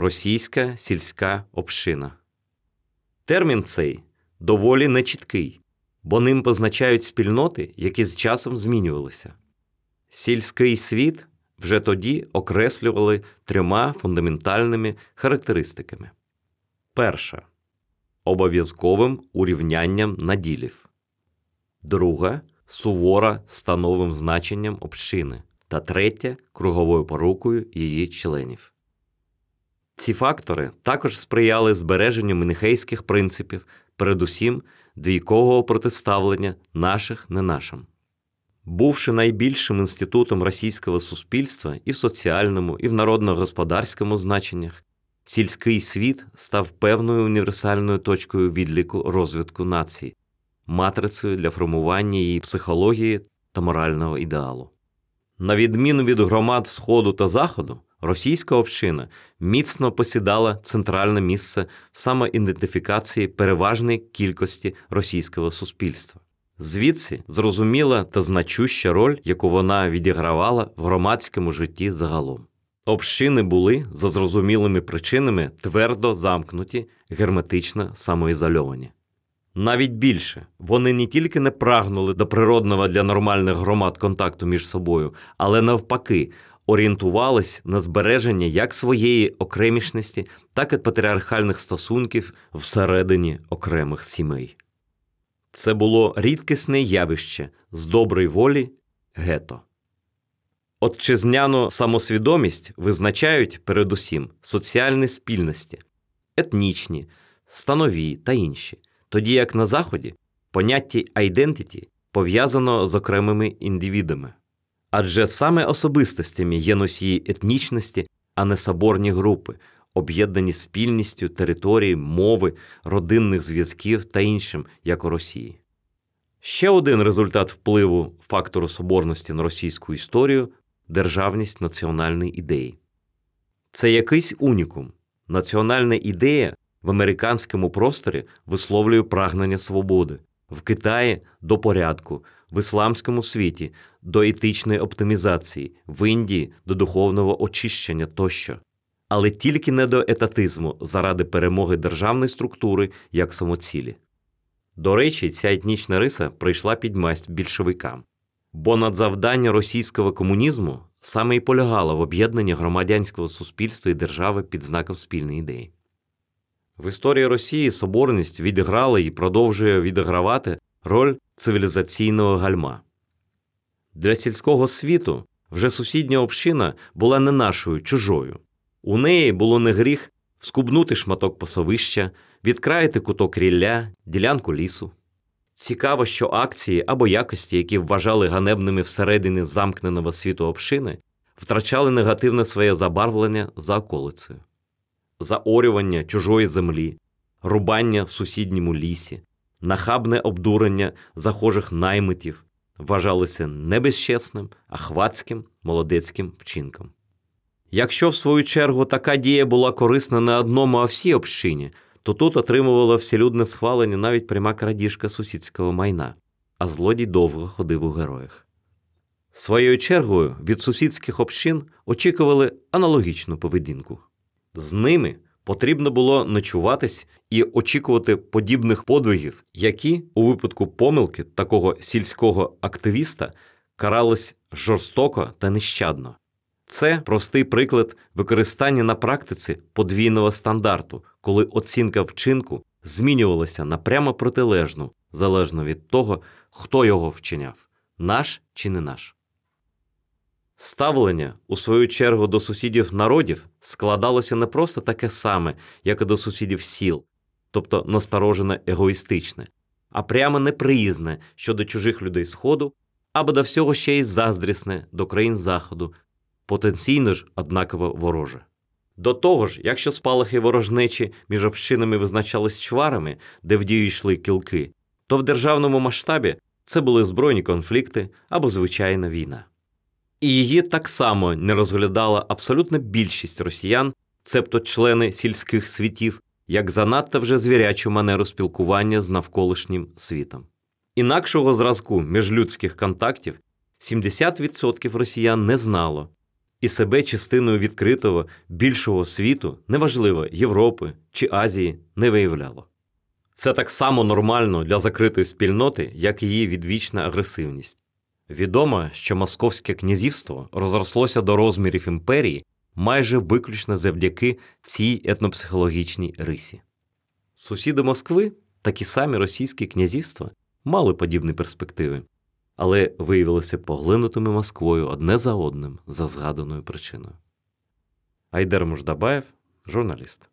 російська сільська община. Термін цей доволі нечіткий, бо ним позначають спільноти, які з часом змінювалися. Сільський світ вже тоді окреслювали трьома фундаментальними характеристиками. Перша обов'язковим урівнянням наділів, друга сувора становим значенням общини, та третя круговою порукою її членів. Ці фактори також сприяли збереженню мінихейських принципів, передусім двійкового протиставлення наших не нашим. Бувши найбільшим інститутом російського суспільства і в соціальному, і в народно-господарському значеннях, сільський світ став певною універсальною точкою відліку розвитку нації, матрицею для формування її психології та морального ідеалу. На відміну від громад Сходу та Заходу, російська община міцно посідала центральне місце в самоідентифікації переважної кількості російського суспільства. Звідси зрозуміла та значуща роль, яку вона відігравала в громадському житті загалом. Общини були за зрозумілими причинами твердо замкнуті, герметично самоізольовані. Навіть більше вони не тільки не прагнули до природного для нормальних громад контакту між собою, але навпаки орієнтувались на збереження як своєї окремішності, так і патріархальних стосунків всередині окремих сімей. Це було рідкісне явище з доброї волі гето. Отчизняну самосвідомість визначають передусім соціальні спільності, етнічні, станові та інші, тоді як на Заході поняття «айдентіті» пов'язано з окремими індивідами. Адже саме особистостями є носії етнічності, а не соборні групи, об'єднані спільністю території, мови, родинних зв'язків та іншим, як у Росії. Ще один результат впливу фактору соборності на російську історію державність національної ідеї. Це якийсь унікум. Національна ідея в американському просторі висловлює прагнення свободи, в Китаї до порядку, в ісламському світі до етичної оптимізації, в Індії до духовного очищення тощо. Але тільки не до етатизму заради перемоги державної структури як самоцілі. До речі, ця етнічна риса прийшла під масть більшовикам. Бо надзавдання російського комунізму саме і полягало в об'єднанні громадянського суспільства і держави під знаком спільної ідеї. В історії Росії соборність відіграла і продовжує відігравати роль цивілізаційного гальма. Для сільського світу вже сусідня община була не нашою чужою. У неї було не гріх вскубнути шматок пасовища, відкраїти куток рілля, ділянку лісу. Цікаво, що акції або якості, які вважали ганебними всередині замкненого світу общини, втрачали негативне своє забарвлення за околицею, заорювання чужої землі, рубання в сусідньому лісі, нахабне обдурення захожих наймитів вважалися не безчесним, а хвацьким молодецьким вчинком. Якщо, в свою чергу, така дія була корисна не одному, а всій общині, то тут отримувала вселюдне схвалення навіть пряма крадіжка сусідського майна, а злодій довго ходив у героях. Своєю чергою від сусідських общин очікували аналогічну поведінку. З ними потрібно було ночуватись і очікувати подібних подвигів, які у випадку помилки такого сільського активіста карались жорстоко та нещадно. Це простий приклад використання на практиці подвійного стандарту, коли оцінка вчинку змінювалася на прямо протилежну, залежно від того, хто його вчиняв наш чи не наш. Ставлення, у свою чергу, до сусідів народів складалося не просто таке саме, як і до сусідів сіл, тобто насторожене егоїстичне, а прямо неприязне щодо чужих людей Сходу або до всього ще й заздрісне до країн Заходу, потенційно ж однаково вороже. До того ж, якщо спалахи ворожнечі між общинами визначались чварами, де в дію йшли кілки, то в державному масштабі це були збройні конфлікти або звичайна війна. І її так само не розглядала абсолютна більшість росіян, цебто члени сільських світів, як занадто вже звірячу манеру спілкування з навколишнім світом. Інакшого зразку міжлюдських контактів 70% росіян не знало, і себе частиною відкритого більшого світу, неважливо Європи чи Азії, не виявляло. Це так само нормально для закритої спільноти, як її відвічна агресивність. Відомо, що Московське князівство розрослося до розмірів імперії майже виключно завдяки цій етнопсихологічній рисі. Сусіди Москви, такі самі російські князівства, мали подібні перспективи, але виявилися поглинутими Москвою одне за одним за згаданою причиною. Айдер Муждабаєв, журналіст.